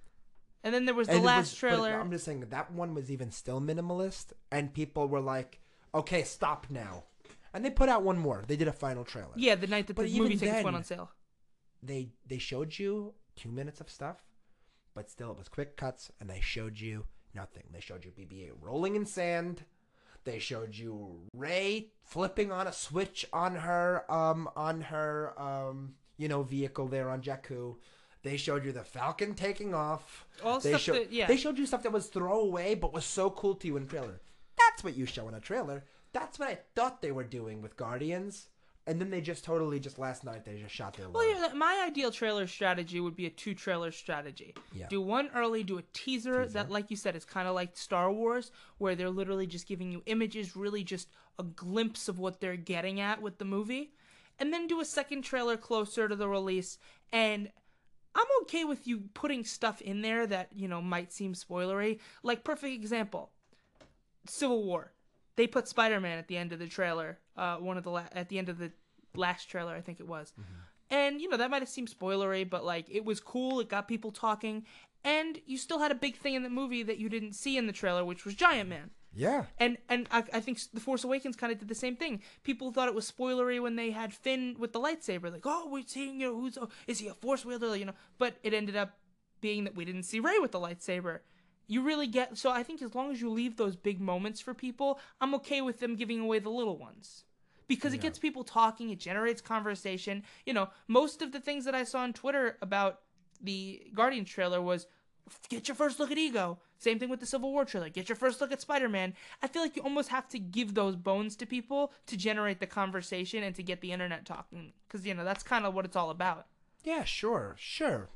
Speaker 4: And then there was the
Speaker 3: And
Speaker 4: last
Speaker 3: was-
Speaker 4: trailer.
Speaker 3: I'm just saying that that one was even still minimalist, and people were like, okay, stop now. And they put out one more. They did a final trailer.
Speaker 4: Yeah, the night that
Speaker 3: But
Speaker 4: the movie tickets went on sale.
Speaker 3: They they showed you two minutes of stuff, but still it was quick cuts, and they showed you nothing. They showed you BB-8 rolling in sand. They showed you Rey flipping on a switch on her um on her um you know vehicle there on Jakku. They showed you the Falcon taking off.
Speaker 4: All
Speaker 3: they
Speaker 4: stuff
Speaker 3: showed
Speaker 4: that- yeah.
Speaker 3: they showed you stuff that was throwaway but was so cool to you in trailer. That's what you show in a trailer. That's what I thought they were doing with Guardians. And then they just totally just last night they just shot their
Speaker 4: Well, yeah, my ideal trailer strategy would be a two trailer strategy.
Speaker 3: Yeah.
Speaker 4: Do one early, do a teaser, that, like you said, is kind of like Star Wars, where they're literally just giving you images, really just a glimpse of what they're getting at with the movie. And then do a second trailer closer to the release. And I'm okay with you putting stuff in there that, you know, might seem spoilery. Like, perfect example Civil War. They put Spider Man at the end of the trailer, uh, one of the la- at the end of the last trailer, I think it was. And you know that might have seemed spoilery, but like it was cool. It got people talking, and you still had a big thing in the movie that you didn't see in the trailer, which was Giant Man.
Speaker 3: Yeah.
Speaker 4: And and I, I think the Force Awakens kind of did the same thing. People thought it was spoilery when they had Finn with the lightsaber, like, oh, we're seeing you know who's oh, is he a Force wielder, you know? But it ended up being that we didn't see Rey with the lightsaber. You really get so I think as long as you leave those big moments for people, I'm okay with them giving away the little ones. Because it gets people talking, it generates conversation. You know, most of the things that I saw on Twitter about the Guardians trailer was get your first look at Ego. Same thing with the Civil War trailer. Get your first look at Spider Man. I feel like you almost have to give those bones to people to generate the conversation and to get the internet talking. Because, you know, that's kind of what it's all about.
Speaker 3: Yeah, sure, sure.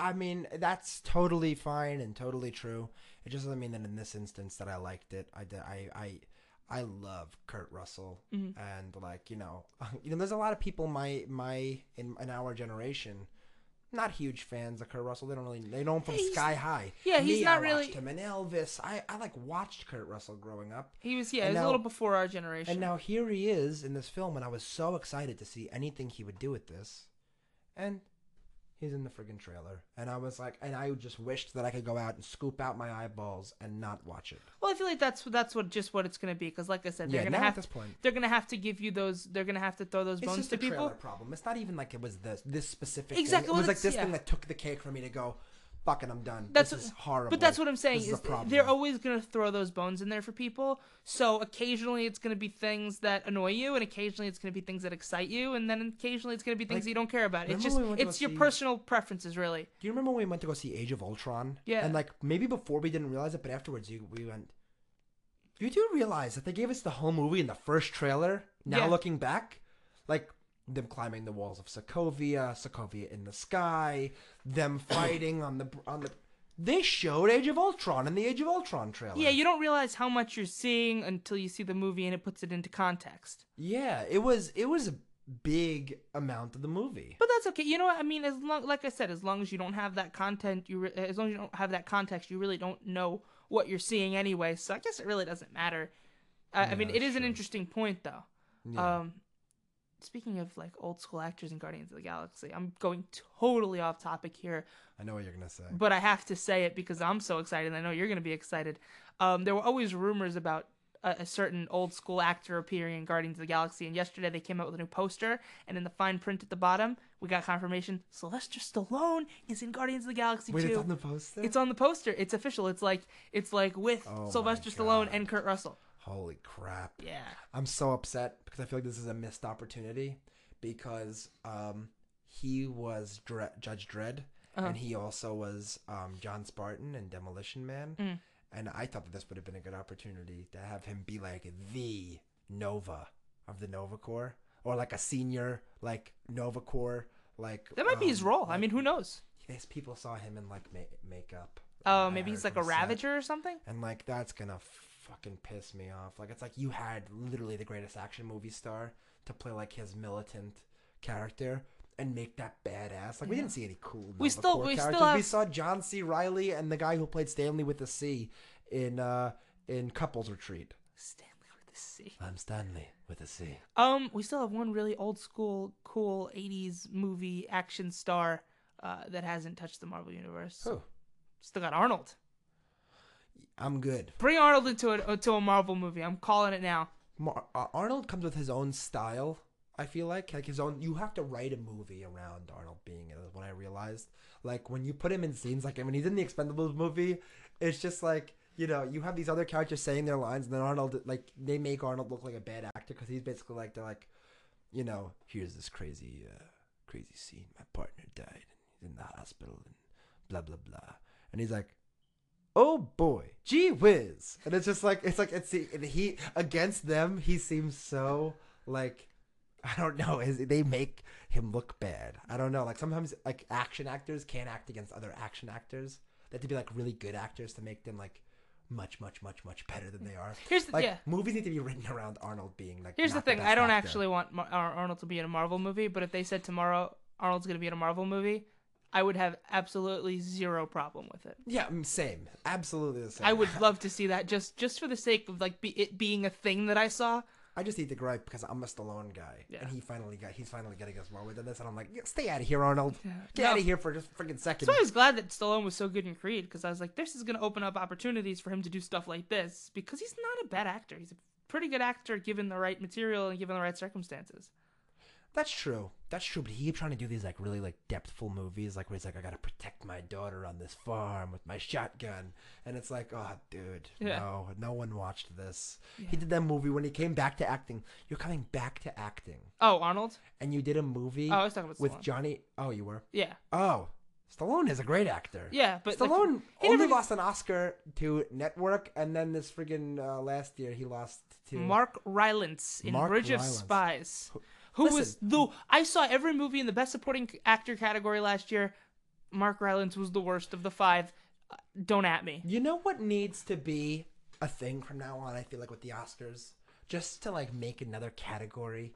Speaker 3: I mean, that's totally fine and totally true. It just doesn't mean that in this instance that I liked it. I did, I, I, I love Kurt Russell, mm-hmm. and like you know, you know, there's a lot of people my my in, in our generation, not huge fans of Kurt Russell. They don't really they know him from
Speaker 4: He's-
Speaker 3: Sky High.
Speaker 4: yeah, he's
Speaker 3: Me,
Speaker 4: not
Speaker 3: I
Speaker 4: really-
Speaker 3: watched him and Elvis. I I like watched Kurt Russell growing up.
Speaker 4: He was, yeah, he was
Speaker 3: now-
Speaker 4: a little before our generation.
Speaker 3: And now here he is in this film, and I was so excited to see anything he would do with this. And he's in the friggin' trailer. And I was like, and I just wished that I could go out and scoop out my eyeballs and not watch it.
Speaker 4: well, I feel like that's that's what just what it's gonna be. Because, like I said, they're
Speaker 3: Yeah,
Speaker 4: gonna have
Speaker 3: at this point.
Speaker 4: they're gonna have to give you those. They're gonna have to throw those
Speaker 3: It's
Speaker 4: bones
Speaker 3: just
Speaker 4: to
Speaker 3: a
Speaker 4: people.
Speaker 3: problem. It's not even like it was this this specific
Speaker 4: Exactly,
Speaker 3: thing. It
Speaker 4: well,
Speaker 3: was like this
Speaker 4: yeah.
Speaker 3: thing that took the cake for me to go, fucking, I'm done.
Speaker 4: That's
Speaker 3: this is horrible.
Speaker 4: But that's what I'm saying is,
Speaker 3: is
Speaker 4: they're always going to throw those bones in there for people. So occasionally it's going to be things that annoy you, and occasionally it's going to be things that excite you, and then occasionally it's going to be things
Speaker 3: Like,
Speaker 4: you don't care about. It's just
Speaker 3: we
Speaker 4: it's your
Speaker 3: see-
Speaker 4: personal preferences, really.
Speaker 3: Do you remember when we went to go see Age of Ultron?
Speaker 4: Yeah.
Speaker 3: And like maybe before we didn't realize it, but afterwards you, we went. You do realize that they gave us the whole movie in the first trailer. Now
Speaker 4: Yeah.
Speaker 3: looking back, like them climbing the walls of Sokovia, Sokovia in the sky, them fighting on the on the. They showed Age of Ultron in the Age of Ultron trailer.
Speaker 4: Yeah, you don't realize how much you're seeing until you see the movie and it puts it into context.
Speaker 3: Yeah, it was it was a big amount of the movie.
Speaker 4: But that's okay. You know what I mean? As long, like I said, as long as you don't have that content, you re- as long as you don't have that context, you really don't know what you're seeing anyway. So I guess it really doesn't matter. I, I mean,
Speaker 3: Yeah,
Speaker 4: it is an interesting point though.
Speaker 3: Yeah.
Speaker 4: Um, speaking of like old school actors in Guardians of the Galaxy, I'm going totally off topic here,
Speaker 3: I know what you're gonna say.
Speaker 4: but I have to say it because I'm so excited. and I know you're going to be excited. Um, there were always rumors about a, a certain old school actor appearing in Guardians of the Galaxy, and yesterday they came out with a new poster, and in the fine print at the bottom, we got confirmation Sylvester Stallone is in Guardians of the Galaxy
Speaker 3: Wait,
Speaker 4: too.
Speaker 3: it's on the poster.
Speaker 4: It's on the poster. It's official. It's like it's like with
Speaker 3: Oh
Speaker 4: Sylvester Stallone and Kurt Russell.
Speaker 3: Holy crap!
Speaker 4: Yeah.
Speaker 3: I'm so upset because I feel like this is a missed opportunity because um, he was Dre- Judge Dredd
Speaker 4: Uh-huh.
Speaker 3: and he also was um, John Spartan and Demolition Man.
Speaker 4: Mm.
Speaker 3: And I thought that this would have been a good opportunity to have him be like the Nova of the Nova Corps or like a senior like Nova Corps. Like
Speaker 4: That might be his
Speaker 3: um,
Speaker 4: role. I mean, who knows?
Speaker 3: Yes, people saw him in like ma- makeup.
Speaker 4: Oh, maybe he's like a
Speaker 3: from set.
Speaker 4: Ravager or something.
Speaker 3: And like that's gonna fucking piss me off. Like it's like you had literally the greatest action movie star to play like his militant character and make that badass. Like we didn't see any cool.
Speaker 4: We still- we still
Speaker 3: characters. We saw John C. Reilly and the guy who played Stanley with the C in uh in Couples Retreat.
Speaker 4: Stanley with the C.
Speaker 3: I'm Stanley with a C.
Speaker 4: Um, we still have one really old school, cool '80s movie action star uh, that hasn't touched the Marvel universe.
Speaker 3: Who?
Speaker 4: Still got Arnold.
Speaker 3: I'm good.
Speaker 4: Bring Arnold into a into a Marvel movie. I'm calling it now.
Speaker 3: Mar- uh, Arnold comes with his own style. I feel like like his own. You have to write a movie around Arnold being it. Is what I realized. Like when you put him in scenes, like when he's in the Expendables movie, it's just like you know you have these other characters saying their lines, and then Arnold like they make Arnold look like a bad actor because he's basically like they're like, you know, here's this crazy, uh, crazy scene. My partner died. He's in the hospital and blah blah blah, and he's like, oh boy, gee whiz, and it's just like it's like it's and he against them. He seems so like I don't know. Is they make him look bad? I don't know. Like sometimes like action actors can't act against other action actors. They have to be like really good actors to make them like much much much much better than they are.
Speaker 4: Here's the,
Speaker 3: Like
Speaker 4: yeah.
Speaker 3: movies need to be written around Arnold being like.
Speaker 4: Here's the thing.
Speaker 3: best
Speaker 4: I don't
Speaker 3: actor.
Speaker 4: actually want Mar- Arnold to be in a Marvel movie, but if they said tomorrow Arnold's going to be in a Marvel movie, I would have absolutely zero problem with it.
Speaker 3: Yeah, same. Absolutely the same.
Speaker 4: I would love to see that just just for the sake of like be, it being a thing that I saw.
Speaker 3: I just need to gripe because I'm a Stallone guy,
Speaker 4: Yeah.
Speaker 3: and he finally got he's finally getting us more with this, and I'm like, "Yeah, stay out of here, Arnold. Get
Speaker 4: No.
Speaker 3: out of here for just a freaking second.
Speaker 4: So I was glad that Stallone was so good in Creed because I was like, this is going to open up opportunities for him to do stuff like this because he's not a bad actor. He's a pretty good actor given the right material and given the right circumstances.
Speaker 3: That's true. That's true. But he keeps trying to do these like really like depthful movies, like where he's like, I gotta protect my daughter on this farm with my shotgun, and it's like, oh, dude,
Speaker 4: Yeah.
Speaker 3: no, no one watched this. He did that movie when he came back to acting. You're coming back to acting,
Speaker 4: Oh, Arnold?
Speaker 3: and you did a movie
Speaker 4: Oh, I was talking about
Speaker 3: with
Speaker 4: Stallone.
Speaker 3: Johnny. Oh, you were.
Speaker 4: Yeah.
Speaker 3: Oh, Stallone is a great actor.
Speaker 4: Yeah, but like,
Speaker 3: Stallone
Speaker 4: he
Speaker 3: only lost an Oscar to Network, and then this friggin' uh, last year he lost to
Speaker 4: Mark Rylance in
Speaker 3: Mark
Speaker 4: Bridge of
Speaker 3: Rylance.
Speaker 4: Spies, who was the I saw every movie in the Best Supporting Actor category last year. Mark Rylance was the worst of the five. Uh, don't at me.
Speaker 3: You know what needs to be a thing from now on? I feel like with the Oscars, just to like make another category.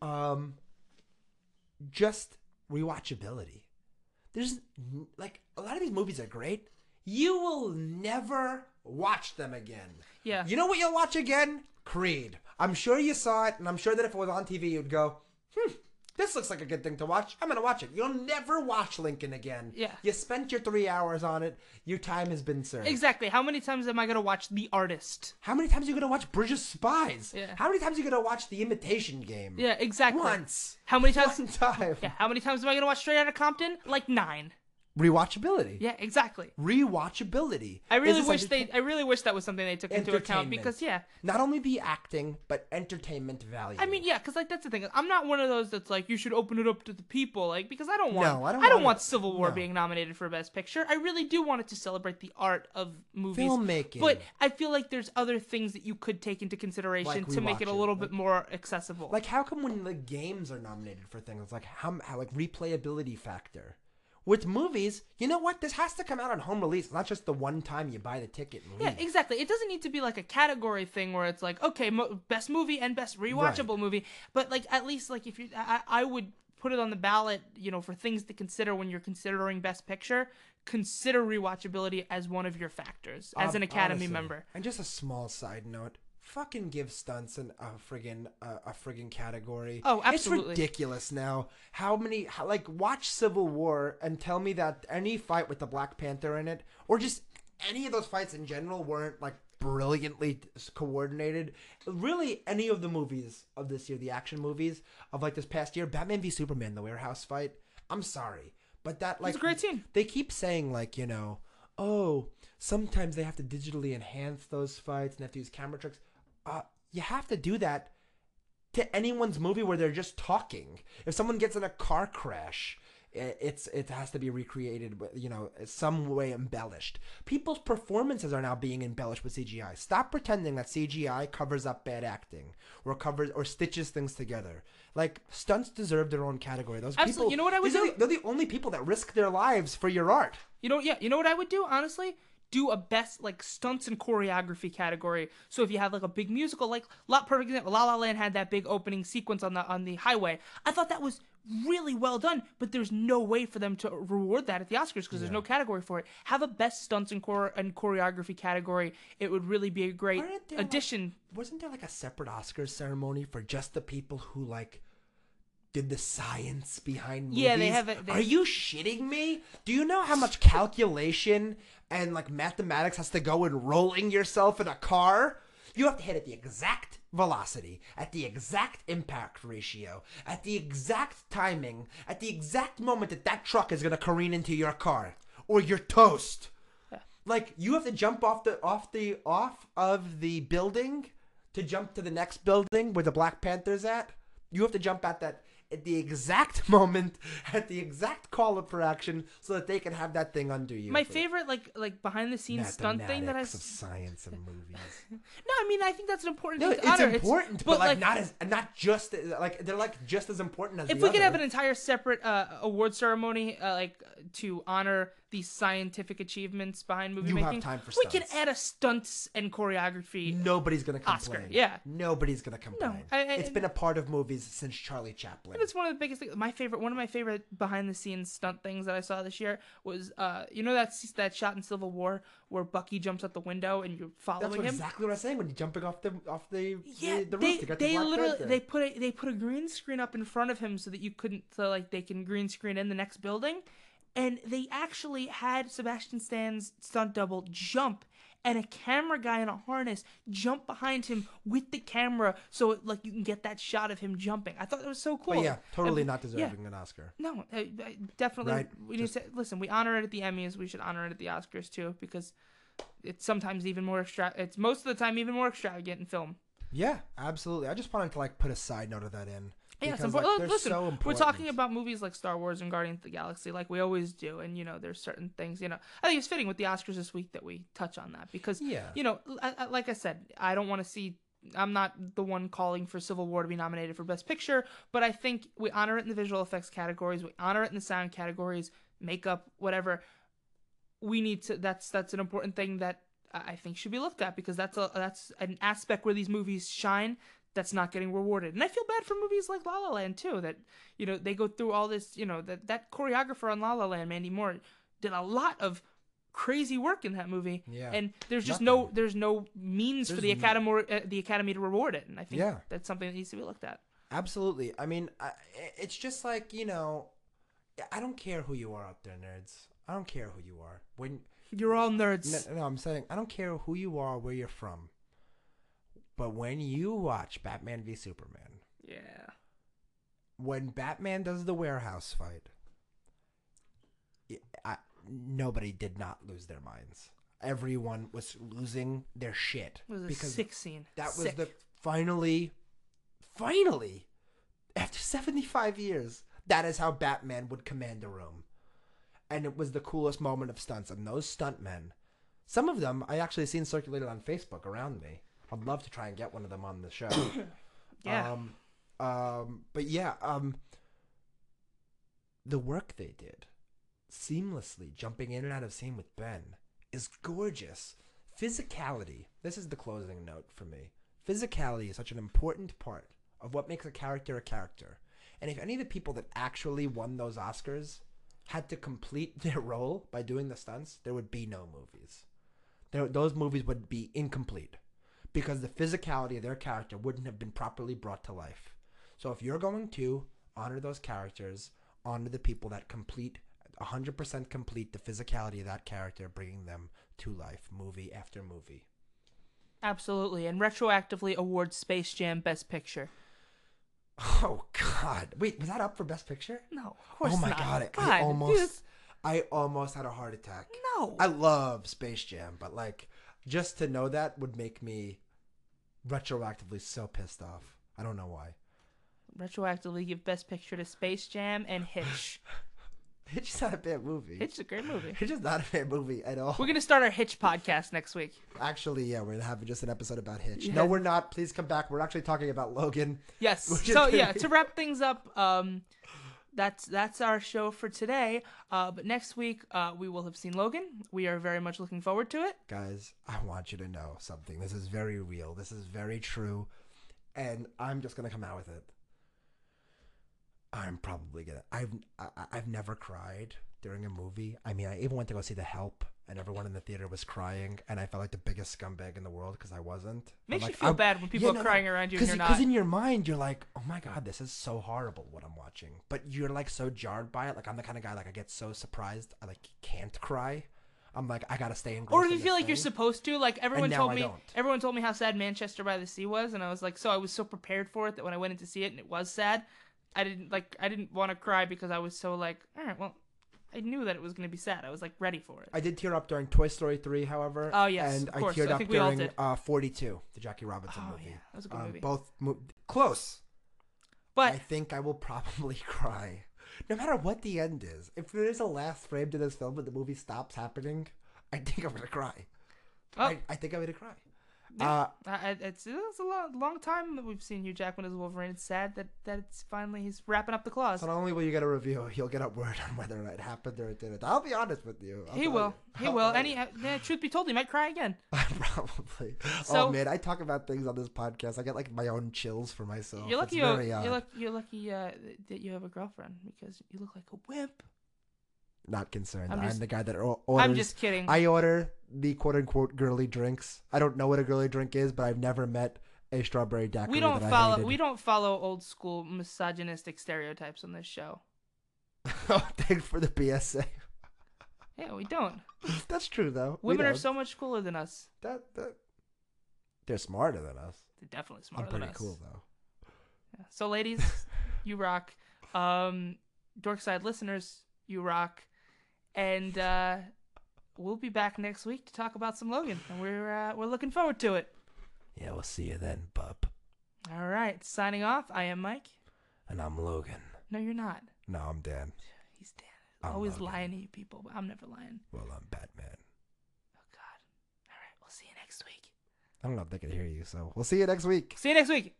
Speaker 3: Um, just rewatchability. There's like a lot of these movies are great. You will never watch them again.
Speaker 4: Yeah.
Speaker 3: You know what you'll watch again? Creed. I'm sure you saw it, and I'm sure that if it was on TV, you'd go, hmm, this looks like a good thing to watch. I'm gonna watch it. You'll never watch Lincoln again.
Speaker 4: Yeah.
Speaker 3: You spent your three hours on it. Your time has been served.
Speaker 4: Exactly. How many times am I gonna watch The Artist?
Speaker 3: How many times are you gonna watch Bridge of Spies?
Speaker 4: Yeah.
Speaker 3: How many times are you gonna watch The Imitation Game?
Speaker 4: Yeah, exactly.
Speaker 3: Once.
Speaker 4: How many times?
Speaker 3: One time.
Speaker 4: Yeah. How many times am I gonna watch Straight Outta Compton? Like nine.
Speaker 3: Rewatchability.
Speaker 4: Yeah, exactly.
Speaker 3: Rewatchability.
Speaker 4: I really wish they. I really wish that was something they took into account because yeah.
Speaker 3: Not only the acting, but entertainment value.
Speaker 4: I mean, yeah, because like that's the thing. I'm not one of those that's like you should open it up to the people, like because I don't want.
Speaker 3: No, I don't
Speaker 4: I don't
Speaker 3: want
Speaker 4: want Civil War
Speaker 3: no.
Speaker 4: being nominated for Best Picture. I really do want it to celebrate the art of movies,
Speaker 3: Filmmaking.
Speaker 4: But I feel like there's other things that you could take into consideration
Speaker 3: Like
Speaker 4: to make it a little
Speaker 3: like-
Speaker 4: bit more accessible.
Speaker 3: Like, how come when the games are nominated for things like how, how like replayability factor? With movies, you know what? This has to come out on home release, not just the one time you buy the ticket and leave.
Speaker 4: Yeah, exactly. It doesn't need to be like a category thing where it's like, okay, mo- best movie and best rewatchable movie. But like, at least like if you, I, I would put it on the ballot, you know, for things to consider when you're considering best picture. Consider rewatchability as one of your factors as an
Speaker 3: Um,
Speaker 4: Academy
Speaker 3: honestly.
Speaker 4: member.
Speaker 3: And just a small side note: fucking give stunts an, a friggin' uh, a friggin' category.
Speaker 4: Oh, absolutely.
Speaker 3: It's ridiculous now. How many? How, like, watch Civil War and tell me that any fight with the Black Panther in it, or just any of those fights in general, weren't like brilliantly coordinated. Really, any of the movies of this year, the action movies of like this past year, Batman v Superman, the warehouse fight. I'm sorry, but that like
Speaker 4: a great scene.
Speaker 3: they keep saying like you know oh sometimes they have to digitally enhance those fights and have to use camera tricks uh you have to do that to anyone's movie where they're just talking if someone gets in a car crash it's it has to be recreated you know some way embellished people's performances are now being embellished with cgi stop pretending that cgi covers up bad acting or covers or stitches things together like stunts deserve their own category those
Speaker 4: Absolutely.
Speaker 3: people
Speaker 4: You know what I would
Speaker 3: are
Speaker 4: do?
Speaker 3: the- they're the only people that risk their lives for your art.
Speaker 4: You know, yeah, you know what I would do, honestly? Do a best like stunts and choreography category. So if you have like a big musical, like La perfect example, La La Land had that big opening sequence on the on the highway. I thought that was really well done, but there's no way for them to reward that at the Oscars because there's no category for it. Have a best stunts and, chore- and choreography category. It would really be a great
Speaker 3: Aren't like-
Speaker 4: addition.
Speaker 3: Wasn't there like a separate Oscars ceremony for just the people who like did the science behind movies?
Speaker 4: Yeah, they have it- they-
Speaker 3: Are you shitting me? Do you know how much calculation and like mathematics has to go in rolling yourself in a car? You have to hit at the exact velocity, at the exact impact ratio, at the exact timing, at the exact moment that that truck is gonna careen into your car, or you're toast. Like you have to jump off the off the off of the building to jump to the next building where the Black Panther's at. You have to jump at that at the exact moment, at the exact call up for action, so that they can have that thing under you.
Speaker 4: My favorite like like behind the scenes stunt thing that I
Speaker 3: of science and movies.
Speaker 4: no, I mean I think that's an important
Speaker 3: No,
Speaker 4: thing
Speaker 3: it's
Speaker 4: honor.
Speaker 3: important, but, like, not as not just like they're like just as important as.
Speaker 4: if we could have an entire separate uh, award ceremony, uh, like to honor the scientific achievements behind movie
Speaker 3: You have
Speaker 4: making,
Speaker 3: time for
Speaker 4: we can add a stunts and choreography.
Speaker 3: Nobody's gonna complain.
Speaker 4: Oscar, yeah.
Speaker 3: Nobody's gonna complain.
Speaker 4: I- I-
Speaker 3: it's been a part of movies since Charlie Chaplin.
Speaker 4: That's one of the biggest things. My favorite, one of my favorite behind the scenes stunt things that I saw this year was, uh, you know that that shot in Civil War where Bucky jumps out the window and you're following
Speaker 3: That's
Speaker 4: him.
Speaker 3: exactly what I was saying when you're jumping off the off the
Speaker 4: Yeah,
Speaker 3: the, the
Speaker 4: they
Speaker 3: roof to get
Speaker 4: they literally
Speaker 3: Panther.
Speaker 4: they put a they put a green screen up in front of him so that you couldn't so like they can green screen in the next building, and they actually had Sebastian Stan's stunt double jump and a camera guy in a harness jump behind him with the camera so it, like you can get that shot of him jumping. I thought it was so cool.
Speaker 3: But yeah, totally
Speaker 4: And-
Speaker 3: not
Speaker 4: yeah.
Speaker 3: deserving an Oscar.
Speaker 4: No, I, I definitely.
Speaker 3: Right,
Speaker 4: We need to listen. We honor it at the Emmys. We should honor it at the Oscars too, because it's sometimes even more extra. It's most of the time even more extravagant in film.
Speaker 3: Yeah, absolutely. I just wanted to like put a side note of that in.
Speaker 4: Yeah, it's
Speaker 3: because,
Speaker 4: important.
Speaker 3: like, they're
Speaker 4: listen,
Speaker 3: so
Speaker 4: we're talking about movies like Star Wars and Guardians of the Galaxy, like we always do, and you know, there's certain things. You know, I think it's fitting with the Oscars this week that we touch on that because,
Speaker 3: Yeah.
Speaker 4: you know, I, I- like I said, I don't want to see. I'm not the one calling for Civil War to be nominated for Best Picture, but I think we honor it in the visual effects categories, we honor it in the sound categories, makeup, whatever. We need to. That's that's an important thing that I I think should be looked at because that's a that's an aspect where these movies shine that's not getting rewarded. And I feel bad for movies like La La Land too that you know they go through all this, you know, that that choreographer on La La Land, Mandy Moore, did a lot of crazy work in that movie.
Speaker 3: Yeah.
Speaker 4: And there's just no there's no means for the academy uh, the academy to reward it. And I think
Speaker 3: Yeah.
Speaker 4: that's something that needs to be looked at.
Speaker 3: Absolutely. I mean, I, it's just like you know, I don't care who you are out there, nerds. I don't care who you are. When
Speaker 4: You're all nerds.
Speaker 3: no, no, I'm saying I don't care who you are, where you're from. But when you watch Batman v Superman,
Speaker 4: Yeah.
Speaker 3: when Batman does the warehouse fight, I, nobody did not lose their minds. Everyone was losing their shit
Speaker 4: It was a sick scene.
Speaker 3: that was
Speaker 4: Sick.
Speaker 3: the finally, finally, after seventy five years, that is how Batman would command a room, and it was the coolest moment of stunts. And those stuntmen, some of them I actually seen circulated on Facebook around me. I'd love to try and get one of them on the show.
Speaker 4: Yeah.
Speaker 3: Um, um, but yeah, um, the work they did, seamlessly jumping in and out of scene with Ben, is gorgeous. Physicality. This is the closing note for me. Physicality is such an important part of what makes a character a character. And if any of the people that actually won those Oscars had to complete their role by doing the stunts, there would be no movies. There, those movies would be incomplete because the physicality of their character wouldn't have been properly brought to life. So if you're going to honor those characters, honor the people that complete 100% complete the physicality of that character, bringing them to life, movie after movie.
Speaker 4: Absolutely. And retroactively award Space Jam Best Picture.
Speaker 3: Oh God! Wait, was that up for Best Picture?
Speaker 4: No, of oh, course
Speaker 3: oh my
Speaker 4: not.
Speaker 3: God!
Speaker 4: God,
Speaker 3: I almost,
Speaker 4: dude,
Speaker 3: I almost had a heart attack.
Speaker 4: no.
Speaker 3: I love Space Jam, but like, just to know that would make me retroactively so pissed off. I don't know why.
Speaker 4: retroactively give Best Picture to Space Jam and Hitch.
Speaker 3: It's just not a bad movie.
Speaker 4: Hitch is a great movie.
Speaker 3: It's just not a bad movie at all.
Speaker 4: We're gonna start our Hitch podcast next week.
Speaker 3: Actually, yeah, we're having just an episode about Hitch.
Speaker 4: Yeah.
Speaker 3: No, we're not. Please come back. We're actually talking about Logan.
Speaker 4: Yes. So yeah, to wrap things up, um, that's that's our show for today. Uh, but next week uh, we will have seen Logan. We are very much looking forward to it.
Speaker 3: Guys, I want you to know something. This is very real. This is very true. And I'm just to come out with it. I'm probably to I've I, I've never cried during a movie. I mean, I even went to go see The Help and everyone in the theater was crying and I felt like the biggest scumbag in the world cuz I wasn't.
Speaker 4: Makes
Speaker 3: like,
Speaker 4: you feel
Speaker 3: I'm-
Speaker 4: bad when people
Speaker 3: Yeah,
Speaker 4: are
Speaker 3: no,
Speaker 4: crying around you and you're not.
Speaker 3: Because in your mind, you're like, oh my god, this is so horrible what I'm watching. But you're like so jarred by it. Like I'm the kind of guy like I get so surprised I like can't cry. I'm like, I gotta stay in.
Speaker 4: Or if you feel like you're supposed to, like everyone told
Speaker 3: I
Speaker 4: me,
Speaker 3: don't.
Speaker 4: everyone told me how sad Manchester by the Sea was, and I was like, so I was so prepared for it that when I went in to see it and it was sad, I didn't like, I didn't want to cry because I was so like, all right, well, I knew that it was gonna be sad. I was like ready for it.
Speaker 3: I did tear up during Toy Story 3, however.
Speaker 4: Oh, yes,
Speaker 3: and
Speaker 4: of
Speaker 3: I
Speaker 4: course.
Speaker 3: teared
Speaker 4: I
Speaker 3: up
Speaker 4: think we all
Speaker 3: during uh, 42, the Jackie Robinson
Speaker 4: Oh,
Speaker 3: movie.
Speaker 4: yeah, that was a good
Speaker 3: Um,
Speaker 4: movie.
Speaker 3: Both mo- close.
Speaker 4: But
Speaker 3: I think I will probably cry. No matter what the end is. If there is a last frame to this film and the movie stops happening, I think I'm gonna cry.
Speaker 4: Oh.
Speaker 3: I, I think I'm gonna cry.
Speaker 4: Yeah.
Speaker 3: Uh,
Speaker 4: I, I- it's it's a long, long time that we've seen Hugh Jackman as Wolverine. It's sad that that it's finally he's wrapping up the claws.
Speaker 3: so not only will you get a review, he'll get a word on whether or not it happened or it didn't. I'll be honest with you. I'll
Speaker 4: He will.
Speaker 3: you.
Speaker 4: He
Speaker 3: I'll
Speaker 4: will. And he, uh, yeah, truth be told, he might cry again.
Speaker 3: Probably.
Speaker 4: So-
Speaker 3: oh man, I talk about things on this podcast. I get like my own chills for myself.
Speaker 4: you're lucky. You're lucky. You're lucky uh, that you have a girlfriend because you look like a wimp.
Speaker 3: Not concerned.
Speaker 4: I'm
Speaker 3: I'm,
Speaker 4: just-
Speaker 3: the guy that orders.
Speaker 4: I'm just kidding.
Speaker 3: I order the quote unquote girly drinks. I don't know what a girly drink is, but I've never met a strawberry daiquiri.
Speaker 4: we don't follow. We don't follow old school misogynistic stereotypes on this show.
Speaker 3: oh, thanks for the PSA.
Speaker 4: Yeah, we don't.
Speaker 3: That's true though.
Speaker 4: Women are so much cooler than us.
Speaker 3: that, that they're smarter than us.
Speaker 4: They're definitely smarter.
Speaker 3: I'm pretty
Speaker 4: than us.
Speaker 3: cool though.
Speaker 4: Yeah. So, ladies, you rock. Um, Dorkside listeners, you rock. And uh, we'll be back next week to talk about some Logan, and we're uh, we're looking forward to it.
Speaker 3: Yeah, we'll see you then, bub.
Speaker 4: All right, signing off. I am Mike.
Speaker 3: And I'm Logan.
Speaker 4: No, you're not.
Speaker 3: No, I'm Dan.
Speaker 4: He's Dan.
Speaker 3: I'm
Speaker 4: Always
Speaker 3: Logan.
Speaker 4: lying to you people, but I'm never lying.
Speaker 3: Well, I'm Batman.
Speaker 4: Oh God. All right, we'll see you next week.
Speaker 3: I don't know if they can hear you, so we'll see you next week.
Speaker 4: See you next week.